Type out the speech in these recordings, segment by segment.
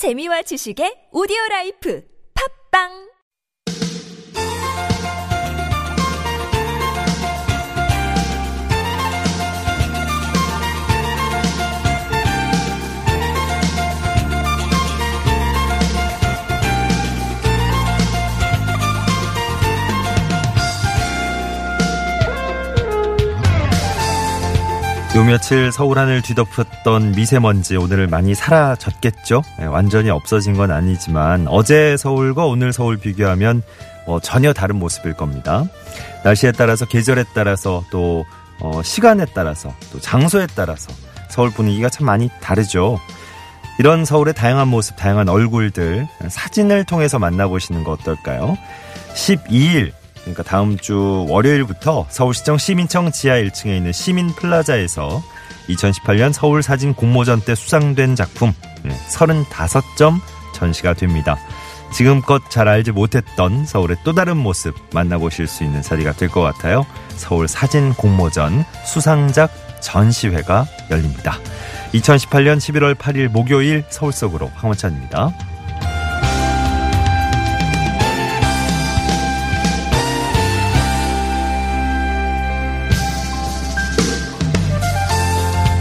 재미와 지식의 오디오 라이프. 팝빵 요 며칠 서울 하늘 뒤덮였던 미세먼지 오늘 많이 사라졌겠죠? 네, 완전히 없어진 건 아니지만 어제 서울과 오늘 서울 비교하면 뭐 전혀 다른 모습일 겁니다. 날씨에 따라서 계절에 따라서 또 어, 시간에 따라서 또 장소에 따라서 서울 분위기가 참 많이 다르죠. 이런 서울의 다양한 모습, 다양한 얼굴들 사진을 통해서 만나보시는 거 어떨까요? 12일 그러니까 다음 주 월요일부터 서울시청 시민청 지하 1층에 있는 시민 플라자에서 2018년 서울 사진 공모전 때 수상된 작품 35점 전시가 됩니다. 지금껏 잘 알지 못했던 서울의 또 다른 모습 만나보실 수 있는 자리가 될 것 같아요. 서울 사진 공모전 수상작 전시회가 열립니다. 2018년 11월 8일 목요일 서울 속으로 황원찬입니다.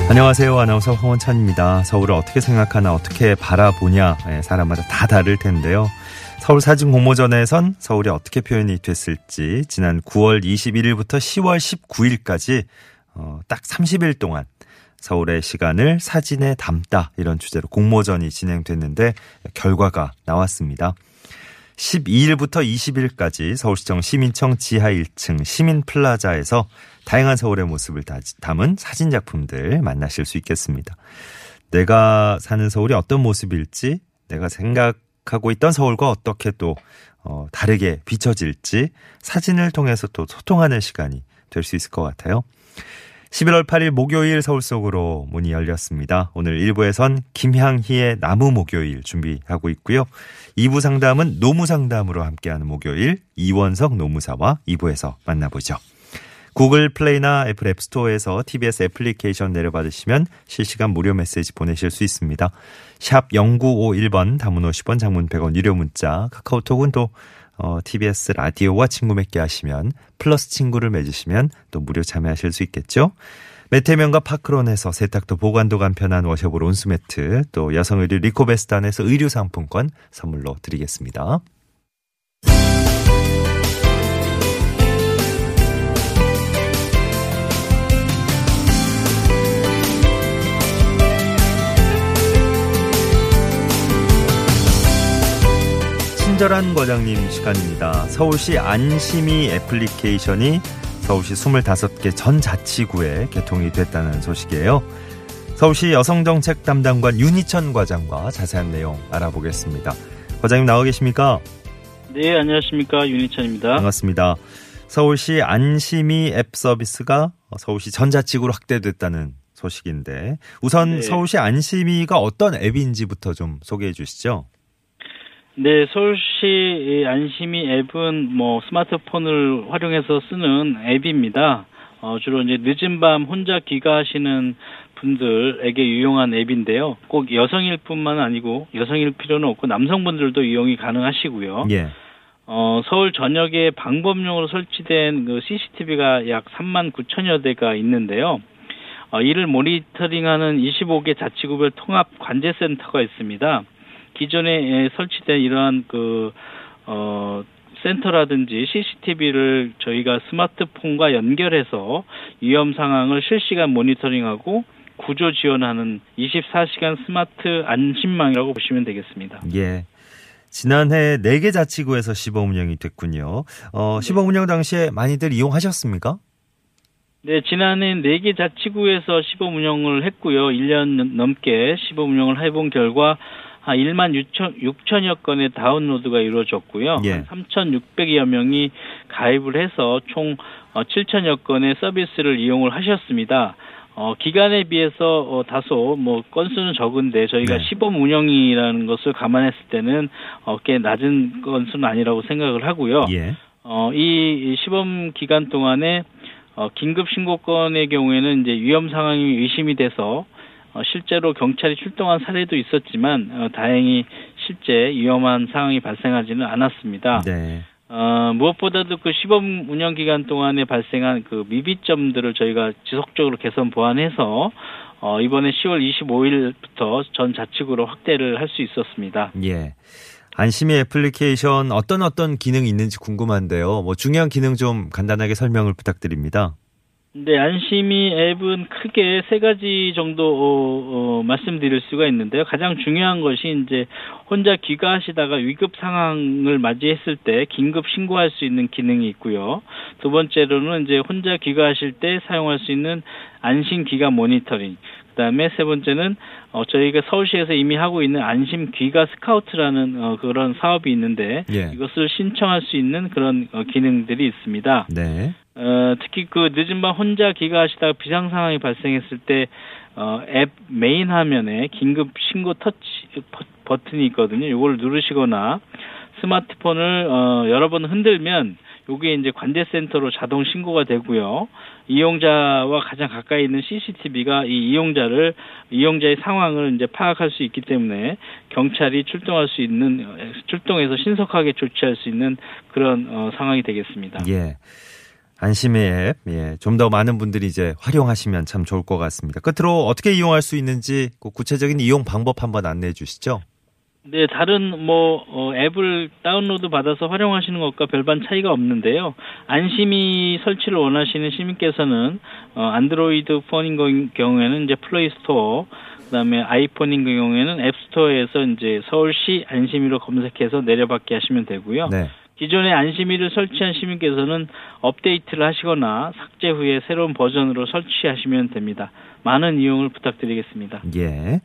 안녕하세요. 아나운서 황원찬입니다. 서울을 어떻게 생각하나 어떻게 바라보냐 예, 사람마다 다 다를 텐데요. 서울 사진 공모전에선 서울이 어떻게 표현이 됐을지 지난 9월 21일부터 10월 19일까지 어, 딱 30일 동안 서울의 시간을 사진에 담다 이런 주제로 공모전이 진행됐는데 결과가 나왔습니다. 12일부터 20일까지 서울시청 시민청 지하 1층 시민플라자에서 다양한 서울의 모습을 담은 사진 작품들 만나실 수 있겠습니다. 내가 사는 서울이 어떤 모습일지, 내가 생각하고 있던 서울과 어떻게 또 어, 다르게 비춰질지 사진을 통해서 또 소통하는 시간이 될 수 있을 것 같아요. 11월 8일 목요일 서울 속으로 문이 열렸습니다. 오늘 1부에선 김향희의 나무 목요일 준비하고 있고요. 2부 상담은 노무 상담으로 함께하는 목요일 이원석 노무사와 2부에서 만나보죠. 구글 플레이나 애플 앱스토어에서 TBS 애플리케이션 내려받으시면 실시간 무료 메시지 보내실 수 있습니다. 샵 0951번 단문 50원 장문 100원 유료 문자 카카오톡은 또 어, TBS 라디오와 친구 맺게 하시면 플러스 친구를 맺으시면 또 무료 참여하실 수 있겠죠. 메테면과 파크론에서 세탁도 보관도 간편한 washable 온수매트 또 여성 의류 리코베스탄에서 의류 상품권 선물로 드리겠습니다. 친절한 과장님 시간입니다. 서울시 안심이 애플리케이션이 서울시 25개 전 자치구에 개통이 됐다는 소식이에요. 서울시 여성정책 담당관 윤희천 과장과 자세한 내용 알아보겠습니다. 과장님 나와 계십니까? 네, 안녕하십니까. 윤희천입니다. 반갑습니다. 서울시 안심이 앱 서비스가 서울시 전 자치구로 확대됐다는 소식인데 우선 네. 서울시 안심이가 어떤 앱인지부터 좀 소개해 주시죠. 네, 서울시 안심이 앱은 뭐 스마트폰을 활용해서 쓰는 앱입니다. 어, 주로 이제 늦은 밤 혼자 귀가하시는 분들에게 유용한 앱인데요. 꼭 여성일 뿐만 아니고 여성일 필요는 없고 남성분들도 이용이 가능하시고요. 예. 어, 서울 전역에 방범용으로 설치된 그 CCTV가 약 3만 9천여 대가 있는데요. 어, 이를 모니터링하는 25개 자치구별 통합 관제센터가 있습니다. 기존에 설치된 이러한 그, 어, 센터라든지 CCTV를 저희가 스마트폰과 연결해서 위험 상황을 실시간 모니터링하고 구조 지원하는 24시간 스마트 안심망이라고 보시면 되겠습니다. 예. 지난해 4개 자치구에서 시범 운영이 됐군요. 어, 시범 운영 당시에 많이들 이용하셨습니까? 네, 지난해 4개 자치구에서 시범 운영을 했고요. 1년 넘게 시범 운영을 해본 결과 한 1만 6천, 6천여 건의 다운로드가 이루어졌고요. 예. 3,600여 명이 가입을 해서 총 7천여 어, 건의 서비스를 이용을 하셨습니다. 어, 기간에 비해서 어, 다소 뭐 건수는 적은데 저희가 네. 시범 운영이라는 것을 감안했을 때는 어, 꽤 낮은 건수는 아니라고 생각을 하고요. 예. 어, 이 시범 기간 동안에 어, 긴급 신고건의 경우에는 이제 위험 상황이 의심이 돼서 어, 실제로 경찰이 출동한 사례도 있었지만 어, 다행히 실제 위험한 상황이 발생하지는 않았습니다. 네. 어, 무엇보다도 그 시범 운영 기간 동안에 발생한 그 미비점들을 저희가 지속적으로 개선 보완해서 어, 이번에 10월 25일부터 전 자치구로 확대를 할 수 있었습니다. 예. 안심이 애플리케이션 어떤 어떤 기능이 있는지 궁금한데요. 뭐 중요한 기능 좀 간단하게 설명을 부탁드립니다. 네, 안심이 앱은 크게 세 가지 정도 어, 어, 말씀드릴 수가 있는데요. 가장 중요한 것이 이제 혼자 귀가하시다가 위급 상황을 맞이했을 때 긴급 신고할 수 있는 기능이 있고요. 두 번째로는 이제 혼자 귀가하실 때 사용할 수 있는 안심 귀가 모니터링. 그다음에 세 번째는 어, 저희가 서울시에서 이미 하고 있는 안심 귀가 스카우트라는 어, 그런 사업이 있는데 예. 이것을 신청할 수 있는 그런 어, 기능들이 있습니다. 네. 어, 특히 그 늦은 밤 혼자 귀가하시다가 비상 상황이 발생했을 때 어, 앱 메인 화면에 긴급 신고 터치 버- 버튼이 있거든요. 이걸 누르시거나 스마트폰을 어, 여러 번 흔들면 요게 이제 관제센터로 자동 신고가 되고요. 이용자와 가장 가까이 있는 CCTV가 이 이용자를 이용자의 상황을 이제 파악할 수 있기 때문에 경찰이 출동할 수 있는 어, 출동해서 신속하게 조치할 수 있는 그런 어, 상황이 되겠습니다. 예. 안심이 앱, 예. 좀 더 많은 분들이 이제 활용하시면 참 좋을 것 같습니다. 끝으로 어떻게 이용할 수 있는지 그 구체적인 이용 방법 한번 안내해 주시죠. 네, 다른 뭐 어, 앱을 다운로드 받아서 활용하시는 것과 별반 차이가 없는데요. 안심이 설치를 원하시는 시민께서는 어, 안드로이드 폰인 거- 경우에는 이제 플레이 스토어, 그다음에 아이폰인 경우에는 앱 스토어에서 이제 서울시 안심이로 검색해서 내려받게 하시면 되고요. 네. 기존에 안심이를 설치한 시민께서는 업데이트를 하시거나 삭제 후에 새로운 버전으로 설치하시면 됩니다. 많은 이용을 부탁드리겠습니다. 예.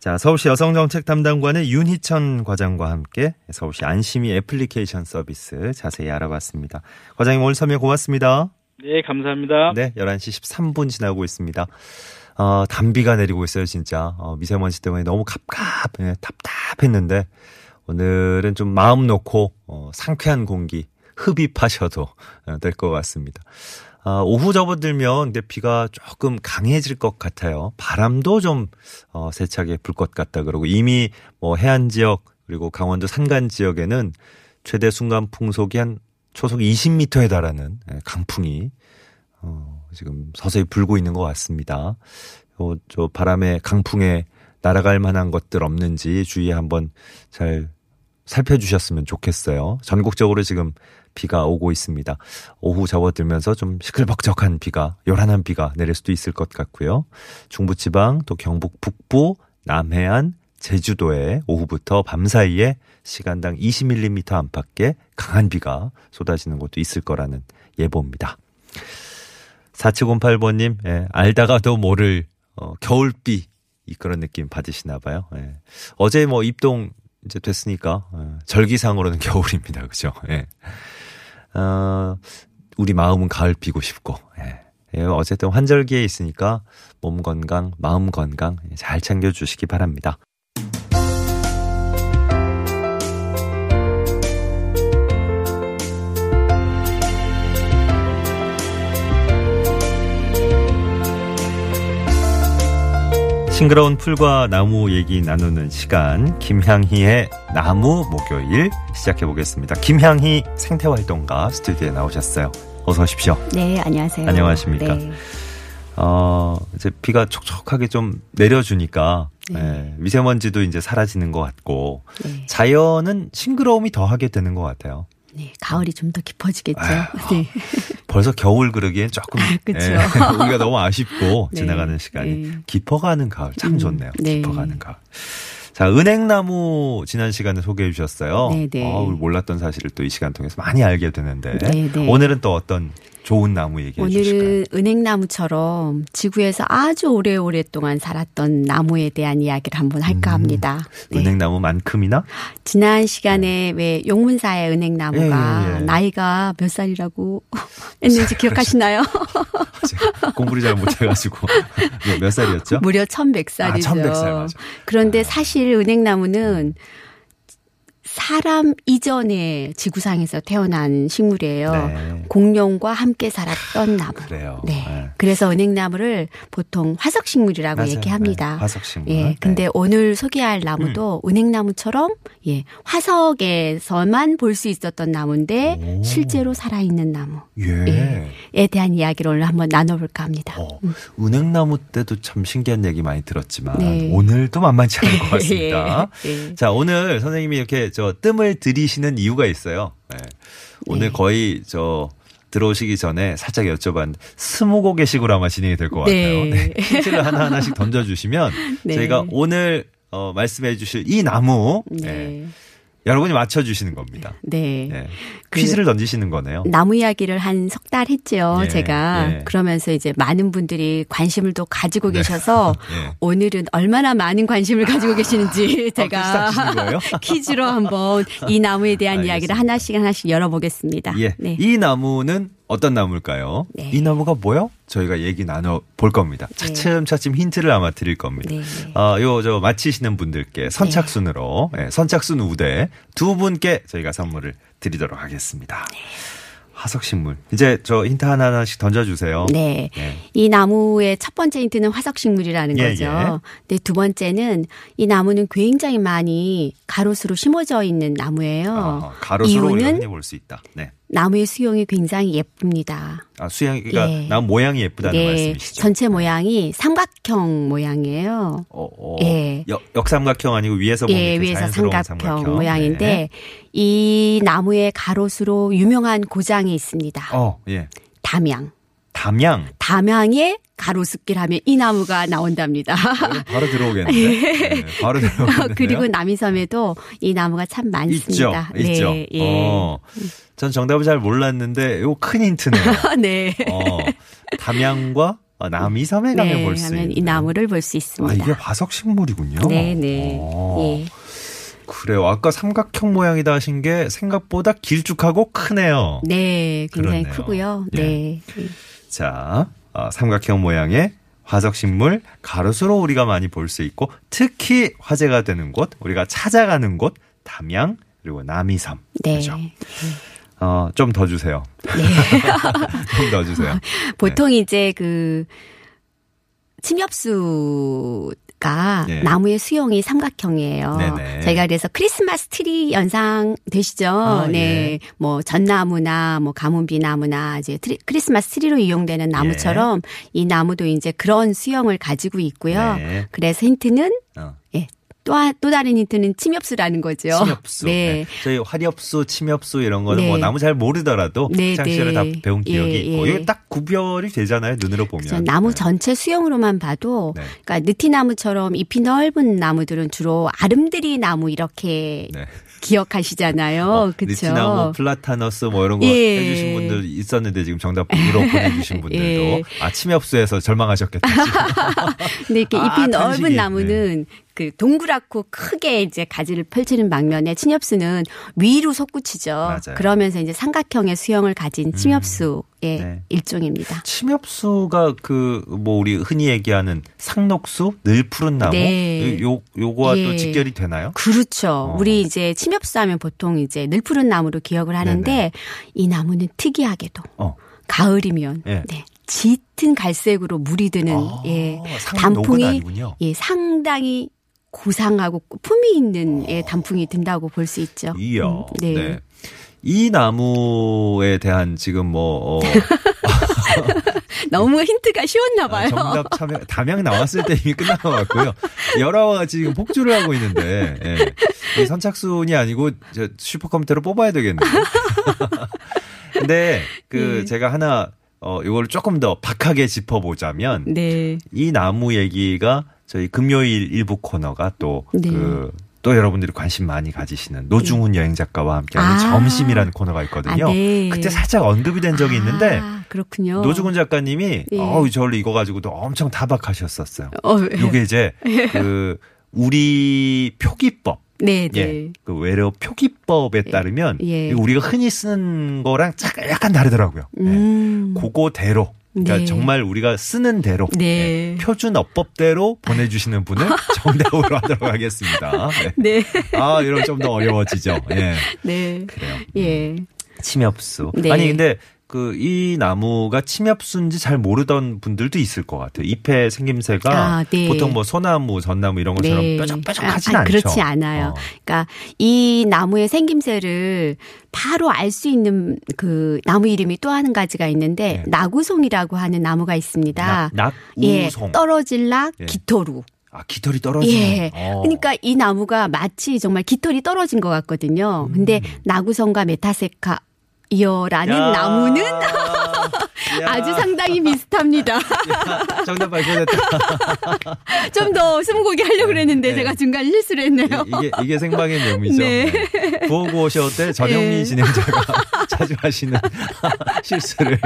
자, 서울시 여성정책 담당관의 윤희천 과장과 함께 서울시 안심이 애플리케이션 서비스 자세히 알아봤습니다. 과장님 오늘 설명 고맙습니다. 네, 감사합니다. 네, 11시 13분 지나고 있습니다. 어, 단비가 내리고 있어요, 진짜. 어, 미세먼지 때문에 너무 갑갑, 예, 답답했는데, 오늘은 좀 마음 놓고, 어, 상쾌한 공기 흡입하셔도 어, 될것 같습니다. 아, 오후 접어들면 근데 비가 조금 강해질 것 같아요. 바람도 좀, 어, 세차게 불 것 같다 그러고 이미 뭐 해안 지역 그리고 강원도 산간 지역에는 최대 순간 풍속이 한 초속 20m에 달하는 예, 강풍이 어, 지금 서서히 불고 있는 것 같습니다. 어, 저 바람에 강풍에 날아갈 만한 것들 없는지 주의에 한번 잘 살펴주셨으면 좋겠어요. 전국적으로 지금 비가 오고 있습니다. 오후 접어들면서 좀 시끌벅적한 비가, 요란한 비가 내릴 수도 있을 것 같고요. 중부지방, 또 경북 북부, 남해안, 제주도에 오후부터 밤 사이에 시간당 20mm 안팎의 강한 비가 쏟아지는 곳도 있을 거라는 예보입니다. 4708번님, 예, 알다가도 모를, 어, 겨울비, 이 그런 느낌 받으시나 봐요. 예. 어제 뭐 입동 이제 됐으니까, 예, 절기상으로는 겨울입니다. 그죠? 예. 어, 우리 마음은 가을 비고 싶고, 예. 예, 어쨌든 환절기에 있으니까 몸 건강, 마음 건강 잘 챙겨주시기 바랍니다. 싱그러운 풀과 나무 얘기 나누는 시간 김향희의 나무 목요일 시작해 보겠습니다. 김향희 생태활동가 스튜디오에 나오셨어요. 어서 오십시오. 네, 안녕하세요. 안녕하십니까. 네. 어, 이제 비가 촉촉하게 좀 내려주니까 네. 예, 미세먼지도 이제 사라지는 것 같고 네. 자연은 싱그러움이 더하게 되는 것 같아요. 네, 가을이 좀 더 깊어지겠죠. 아유, 네. 벌써 겨울 그러기엔 조금 그쵸. 예, 우리가 너무 아쉽고 네. 지나가는 시간이 네. 깊어가는 가을 참 음, 좋네요. 네. 깊어가는 가을. 자, 은행나무 지난 시간에 소개해 주셨어요. 네, 네. 어, 몰랐던 사실을 또 이 시간 통해서 많이 알게 되는데 네, 네. 오늘은 또 어떤 좋은 나무 얘기해 주실까요? 오늘은 은행나무처럼 지구에서 아주 오래오랫동안 살았던 나무에 대한 이야기를 한번 할까 합니다. 네. 은행나무만큼이나 지난 시간에 왜 용문사의 은행나무가 예, 예, 예. 나이가 몇 살이라고 했는지 기억하시나요? 공부를 잘 못해가지고 네, 몇 살이었죠? 무려 1100살이죠. 아, 1100살 맞아. 그런데 사실 은행나무는 사람 이전에 지구상에서 태어난 식물이에요. 네. 공룡과 함께 살았던 나무. 그래요. 네. 네. 그래서 은행나무를 보통 화석 식물이라고 맞아요. 얘기합니다. 네, 화석 식물. 예. 근데 네. 오늘 소개할 나무도 은행나무처럼 예, 화석에서만 볼 수 있었던 나무인데 오. 실제로 살아 있는 나무. 예. 에 대한 이야기를 오늘 한번 나눠 볼까 합니다. 어, 은행나무 때도 참 신기한 얘기 많이 들었지만 네. 오늘도 만만치 않은 것 같습니다. 예, 예. 자, 오늘 선생님이 이렇게 저 뜸을 들이시는 이유가 있어요. 네. 오늘 네. 거의 저 들어오시기 전에 살짝 여쭤봤는데 스무고개식으로 아마 진행이 될 것 같아요. 네. 네. 힌트를 하나 하나씩 던져주시면 네. 저희가 오늘 어, 말씀해 주실 이 나무 네. 네. 여러분이 맞춰주시는 겁니다. 네. 네. 그- 퀴즈를 던지시는 거네요. 나무 이야기를 한 석 달 했죠, 예, 제가. 예. 그러면서 이제 많은 분들이 관심을 또 가지고 계셔서 예. 오늘은 얼마나 많은 관심을 가지고 계시는지 아, 제가 거예요? 퀴즈로 한번 이 나무에 대한 알겠습니다. 이야기를 하나씩 하나씩 열어보겠습니다. 예. 네. 이 나무는 어떤 나무일까요? 네. 이 나무가 뭐요? 저희가 얘기 나눠 볼 겁니다. 네. 차츰차츰 힌트를 아마 드릴 겁니다. 네. 어, 요, 저, 맞히시는 분들께 선착순으로, 예, 선착순 우대 두 분께 저희가 선물을 드리도록 하겠습니다. 네. 화석식물. 이제 저 힌트 하나하나씩 던져주세요. 네. 예. 이 나무의 첫 번째 힌트는 화석식물이라는 예, 거죠. 예. 근데 두 번째는 이 나무는 굉장히 많이 가로수로 심어져 있는 나무예요. 어, 가로수로 이유는 흔히 볼수 있다. 네. 나무의 수용이 굉장히 예쁩니다. 아, 수양이, 그러니까 예. 나무 모양이 예쁘다는 네, 말씀이시죠? 전체 모양이 삼각형 모양이에요. 어, 어, 예. 역, 역삼각형 아니고 위에서 보면 예, 이렇게 위에서 자연스러운 삼각형, 모양인데 네. 이 나무의 가로수로 유명한 고장이 있습니다. 어, 예. 담양. 담양. 담양의 가로수길 하면 이 나무가 나온답니다. 바로 들어오겠는데. 네, 바로 들어오겠는데요. 그리고 남이섬에도 이 나무가 참 있죠, 많습니다. 있죠. 네, 예. 어, 전 정답을 잘 몰랐는데 이거 큰 힌트네요. 네. 어, 담양과 어, 남이섬에 가면 네, 볼수 하면 있는. 이 나무를 볼수아 있습니다. 이게 화석 식물이군요. 네, 네. 어, 예. 그래요. 아까 삼각형 모양이다 하신 게 생각보다 길쭉하고 크네요. 네, 굉장히 그렇네요. 크고요. 예. 네. 자, 어, 삼각형 모양의 화석 식물 가로수로 우리가 많이 볼 수 있고 특히 화제가 되는 곳, 우리가 찾아가는 곳 담양 그리고 남이섬. 네. 그죠? 어, 좀 더 주세요. 네. 좀 더 주세요. 보통 이제 그 침엽수 가 네. 나무의 수형이 삼각형이에요. 네네. 저희가 그래서 크리스마스 트리 연상 되시죠? 아, 네. 예. 뭐 전나무나 뭐 가문비 나무나 이제 트리, 크리스마스 트리로 이용되는 나무처럼 이 나무도 이제 그런 수형을 가지고 있고요. 네. 그래서 힌트는 어. 예. 또, 하- 또 다른 힌트는 침엽수라는 거죠. 침엽수. 네. 네. 저희 화렵수, 침엽수 이런 거는 네. 뭐 나무 잘 모르더라도 네, 시장 시절에 다 네. 배운 기억이 예, 있고 예. 이게 딱 구별이 되잖아요. 눈으로 보면. 그래서 나무 네. 전체 수용으로만 봐도 네. 그러니까 느티나무처럼 잎이 넓은 나무들은 주로 아름드리 나무 이렇게 네. 기억하시잖아요. 어, 그렇죠? 니치나무, 플라타너스 뭐 이런 거 예. 해주신 분들 있었는데 지금 정답 으로 보내주신 분들도 예. 아 침엽수에서 절망하셨겠다. 근데 이렇게 아, 잎이 넓은 탄식이. 나무는 그 동그랗고 크게 이제 가지를 펼치는 방면에 침엽수는 위로 솟구치죠. 맞아요. 그러면서 이제 삼각형의 수형을 가진 침엽수의 네. 일종입니다. 침엽수가 그 뭐 우리 흔히 얘기하는 상록수, 늘 푸른 나무 네. 요 요거와 또 예. 직결이 되나요? 그렇죠. 어. 우리 이제 침엽수 하면 보통 이제 늘 푸른 나무로 기억을 하는데 네네. 이 나무는 특이하게도 어. 가을이면 예. 네. 짙은 갈색으로 물이 드는 아, 예. 단풍이. 예, 상당히 고상하고 품이 있는 예, 단풍이 든다고 볼 수 있죠. 이야. 음, 네. 네. 이 나무에 대한 지금 뭐 어, 너무 힌트가 쉬웠나 아, 봐요. 정답 참여 담양 나왔을 때 이미 끝난 것 같고요. 여러 가지 지금 폭주를 하고 있는데 예. 이 선착순이 아니고 저 슈퍼컴퓨터로 뽑아야 되겠네요. 근데 그 예. 제가 하나 어 이걸 조금 더 박하게 짚어보자면 네. 이 나무 얘기가 저희 금요일 일부 코너가 또그 네. 또 여러분들이 관심 많이 가지시는 노중훈 여행 작가와 함께하는 아. 점심이라는 코너가 있거든요. 아, 네. 그때 살짝 언급이 된 적이 있는데 아, 그렇군요. 노중훈 작가님이 예. 어우 저를 이거 가지고도 엄청 타박하셨었어요. 어, 요게 이제 그 우리 표기법 네, 네. 예. 그 외래어 표기법에 따르면 예. 우리가 흔히 쓰는 거랑 짝- 약간 다르더라고요. 예. 음. 그거대로 그러니까 네. 정말 우리가 쓰는 대로 네. 예, 표준 어법대로 보내주시는 분을 정답으로 하도록 하겠습니다. 네. 네. 아, 이러면 좀더 어려워지죠. 예. 네. 그래요. 예. 침엽수. 네. 아니 근데 그 이 나무가 침엽수인지 잘 모르던 분들도 있을 것 같아요. 잎의 생김새가 아, 네. 보통 뭐 소나무, 전나무 이런 것처럼 뾰족뾰족하진 아, 않죠. 그렇지 않아요. 어. 그러니까 이 나무의 생김새를 바로 알 수 있는 그 나무 이름이 또 한 가지가 있는데 네. 나구송이라고 하는 나무가 있습니다. 낙, 예, 낙우송. 떨어질 락 예. 깃털 우. 아, 깃털이 떨어지는. 예. 어. 그러니까 이 나무가 마치 정말 깃털이 떨어진 것 같거든요. 근데 낙우송과 메타세콰이어라는 야. 나무는 야. 아주 상당히 비슷합니다. 야, 정답 발표됐다. 좀 더 스무고개 하려고 그랬는데 네. 제가 중간 실수를 했네요. 이- 이게 이게 생방의 묘미죠. 네. 네. 구오구오쇼 때 전영미 네. 진행자가 자주 하시는 실수를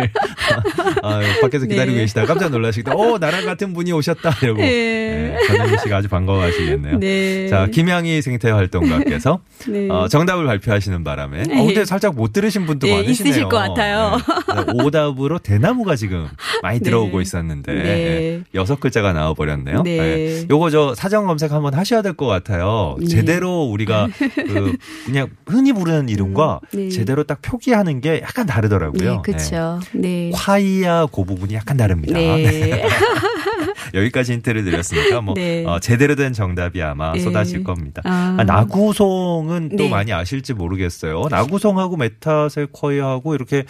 아, 밖에서 기다리고 네. 계시다가 깜짝 놀라시다. 오 나랑 같은 분이 오셨다 이러고 네. 네, 전영미 씨가 아주 반가워하시겠네요. 네. 자 김양희 생태 활동가께서 네. 어, 정답을 발표하시는 바람에 네. 어, 근데 살짝 못 들으신 분도 네, 많으시네요. 있으실 것 같아요. 네. 오답으로 대나무가 지금 많이 들어오고 네. 있었는데 네. 네. 여섯 글자가 나와 버렸네요. 네. 네. 요거 저 사전 검색 한번 하셔야 될 것 같아요. 네. 제대로 우리가 그 그냥 흔히 부르는 이름과 네. 제대로 딱 표기하는 게 약간 다르더라고요. 네, 그렇죠. 네. 콰이야 그 부분이 약간 다릅니다. 네. 여기까지 힌트를 드렸으니까 뭐 네. 어, 제대로 된 정답이 아마 네. 쏟아질 겁니다. 아. 아, 나구송은 또 네. 많이 아실지 모르겠어요. 나구송하고 메타세쿼이하고 이렇게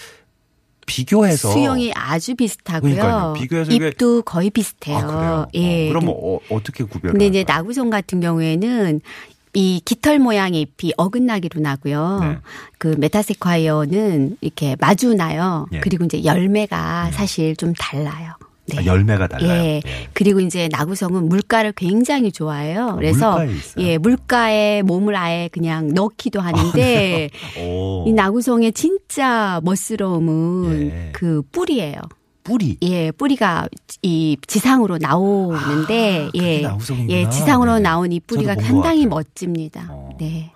비교해서 수영이 아주 비슷하고요. 그러니까요. 비교해서 입도 거의 비슷해요. 아, 그래요? 예. 어, 그럼 뭐 어떻게 구별을 근데 이제? 낙우송 같은 경우에는 이 깃털 모양의 잎이 어긋나기로 나고요. 네. 그 메타세콰이어는 이렇게 마주 나요. 예. 음. 그리고 이제 열매가 사실 좀 달라요. 네. 아, 열매가 달라요. 예. 예. 그리고 이제 낙우송은 물가를 굉장히 좋아해요. 그래서 물가에? 예, 물가에 몸을 아예 그냥 넣기도 하는데 오. 이 낙우송의 진짜 멋스러움은 예. 그 뿌리예요. 뿌리. 예, 뿌리가 이 지상으로 나오는데 아, 예. 예, 지상으로 네네. 나온 이 뿌리가 상당히. 멋집니다. 어. 네.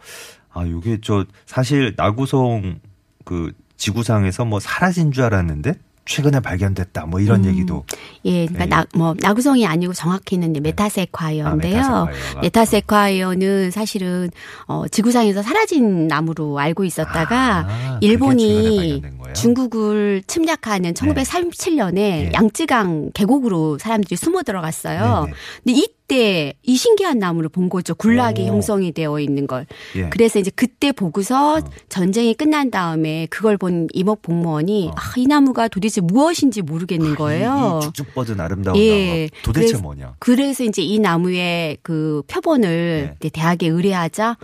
아, 요게 저 사실 낙우송 그 지구상에서 뭐 사라진 줄 알았는데 최근에 발견됐다. 뭐 이런 음. 얘기도 예, 그러니까 네. 나, 뭐 낙우송이 아니고 정확히는 이제 메타세콰이어인데요. 아, 메타세콰이어가. 메타세콰이어 는 사실은 어, 지구상에서 사라진 나무로 알고 있었다가 아, 일본이 거예요? 중국을 침략하는 1937년에 예. 양쯔강 계곡으로 사람들이 숨어 들어갔어요. 네네. 근데 이때 이 신기한 나무를 본 거죠. 군락이 오. 형성이 되어 있는 걸. 예. 그래서 이제 그때 보고서 어. 전쟁이 끝난 다음에 그걸 본 이목 복무원이 어. 아, 이 나무가 도대체 무엇인지 모르겠는 거예요. 이, 이 축축 뻗은 아름다운 예. 나무 도대체 그래서- 뭐냐? 그래서 이제 이 나무의 그 표본을 네. 이제 대학에 의뢰하자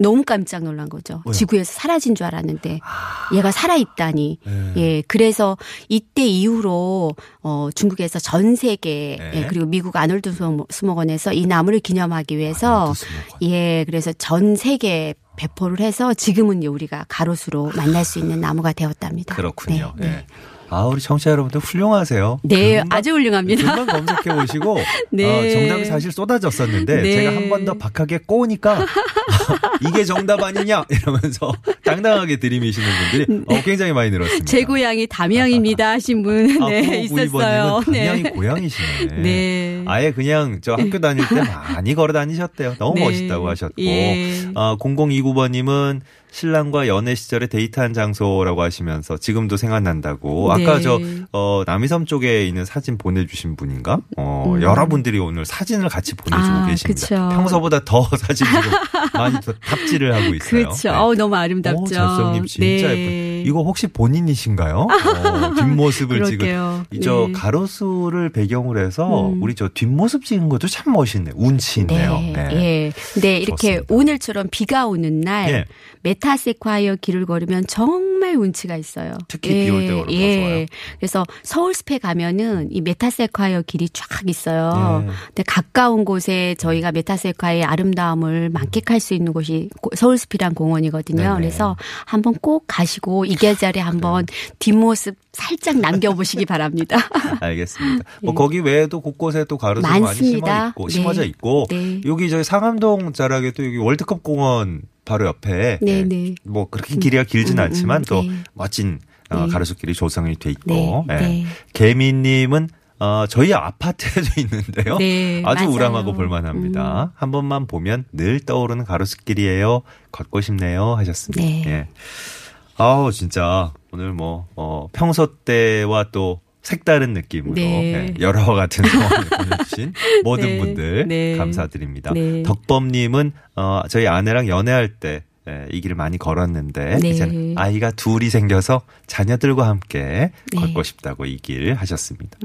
너무 깜짝 놀란 거죠. 왜요? 지구에서 사라진 줄 알았는데 아. 얘가 살아 있다니. 네. 예, 그래서 이때 이후로 어 중국에서 전 세계 네. 예, 그리고 미국 아놀드 수목- 수목원에서 이 나무를 기념하기 위해서. 예, 그래서 전 세계 배포를 해서 지금은 우리가 가로수로 만날 수 있는 나무가 되었답니다. 그렇군요. 네, 예. 네. 아, 우리 청취자 여러분들 훌륭하세요. 네, 금방- 아주 훌륭합니다. 금방 검색해 보시고 네. 어, 정답이 사실 쏟아졌었는데 네. 제가 한 번 더 박하게 꼬우니까 이게 정답 아니냐 이러면서 당당하게 들이미시는 분들이 어, 굉장히 많이 늘었습니다. 제 고향이 담양입니다 하신 분 아, 네, 있었어요. 9592번님은 담양이 고향이시네. 네. 아예 그냥 저 학교 다닐 때 많이 걸어 다니셨대요. 너무 네. 멋있다고 하셨고. 예. 아, 0029번님은 신랑과 연애 시절에 데이트한 장소라고 하시면서 지금도 생각난다고. 아까 네. 저, 어, 남이섬 쪽에 있는 사진 보내주신 분인가? 어, 음. 여러분들이 오늘 사진을 같이 보내주고 아, 계십니다. 그쵸. 평소보다 더 사진 지금 많이 더 탑질을 하고 있어요. 그렇죠. 네. 어우, 너무 아름답죠. 오, 절성님 진짜 네. 예쁜. 이거 혹시 본인이신가요? 어, 뒷모습을. 이저 네. 가로수를 배경으로 해서 음. 우리 저 뒷모습 찍은 것도 참 멋있네. 운치 있네요. 네, 네. 예. 근데 이렇게 좋습니다. 오늘처럼 비가 오는 날 예. 메타세콰이어 길을 걸으면 정말 운치가 있어요. 특히 비올 때 걸으면 더 좋아요. 그래서 서울 숲에 가면은 이 메타세콰이어 길이 쫙 있어요. 예. 근데 가까운 곳에 저희가 메타세콰이어의 아름다움을 만끽할 수 있는 곳이 고- 서울 숲이란 공원이거든요. 네네. 그래서 한번 꼭 가시고 이 계절에 한번 뒷모습 살짝 남겨보시기 바랍니다. 알겠습니다. 뭐 거기 외에도 곳곳에 또 가로수 많이 예. 심어 있고 네. 심어져 있고 네. 여기 저희 상암동 자락에 또 여기 월드컵 공원 바로 옆에 네, 예, 네. 뭐 그렇게 길이가 길진 음, 않지만 음, 또 네. 멋진 어, 네. 가로수길이 조성이 돼 있고 네, 예. 네. 개미님은 어, 저희 아파트에도 있는데요. 네, 아주 맞아요. 음. 우람하고 볼만합니다. 한 번만 보면 늘 떠오르는 가로수길이에요. 걷고 싶네요. 하셨습니다. 네. 예. 아우 진짜 오늘 뭐 어, 평소 때와 또 색다른 느낌으로 네. 예, 여러 같은 상황을 보내주신 모든 네. 분들 네. 감사드립니다. 네. 덕범님은 어, 저희 아내랑 연애할 때 예, 이 길을 많이 걸었는데 네. 이제는 아이가 둘이 생겨서 자녀들과 함께 네. 걷고 싶다고 이 길 하셨습니다.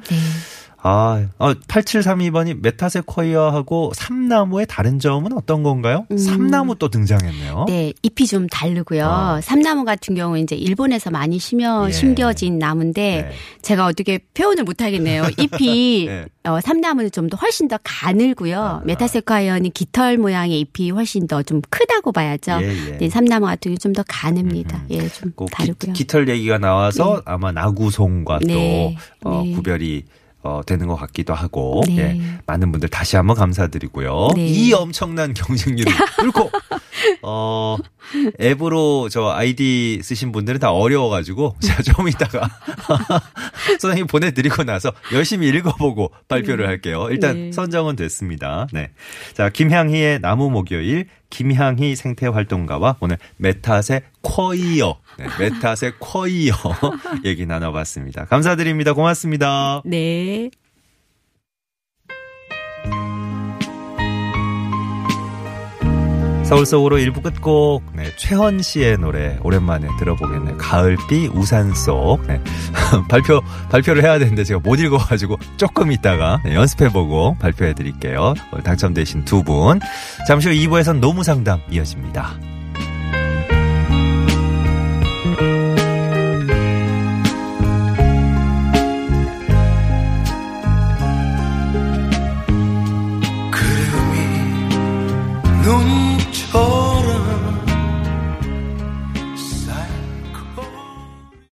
네. 아, 어, 8732번이 메타세코이아하고 삼나무의 다른 점은 어떤 건가요? 음. 삼나무 또 등장했네요. 네, 잎이 좀 다르고요. 어. 삼나무 같은 경우 이제 일본에서 많이 심어 예. 심겨진 나무인데 네. 제가 어떻게 표현을 못 하겠네요. 잎이 네. 어, 삼나무는 좀 더 훨씬 더 가늘고요. 아. 메타세콰이어는 깃털 모양의 잎이 훨씬 더 좀 크다고 봐야죠. 예, 예. 네, 삼나무 같은 경우 좀더 가늡니다. 음. 예, 좀꼭 다르고요. 기, 털 얘기가 나와서 아마 낙우송과 네. 또 어, 네. 구별이 어, 되는 것 같기도 하고 네. 예, 많은 분들 다시 한번 감사드리고요. 네. 이 엄청난 경쟁률을 뚫고 어, 앱으로 저 아이디 쓰신 분들은 다 어려워가지고 제가 좀 이따가 선생님 보내드리고 나서 열심히 읽어보고 발표를 할게요. 일단 네. 선정은 됐습니다. 네. 자, 김향희의 나무 목요일, 김향희 생태활동가와 오늘 메탓의 쿼이어, 네, 메탓의 쿼이어 얘기 나눠봤습니다. 감사드립니다. 고맙습니다. 네. 서울 속으로 일부 끝곡 네, 최헌 씨의 노래 오랜만에 들어보겠네요. 가을비 우산 속 네. 발표 발표를 해야 되는데 제가 못 읽어가지고 조금 있다가 네, 연습해보고 발표해드릴게요. 당첨되신 두 분 잠시 후 2부에서는 노무 상담 이어집니다.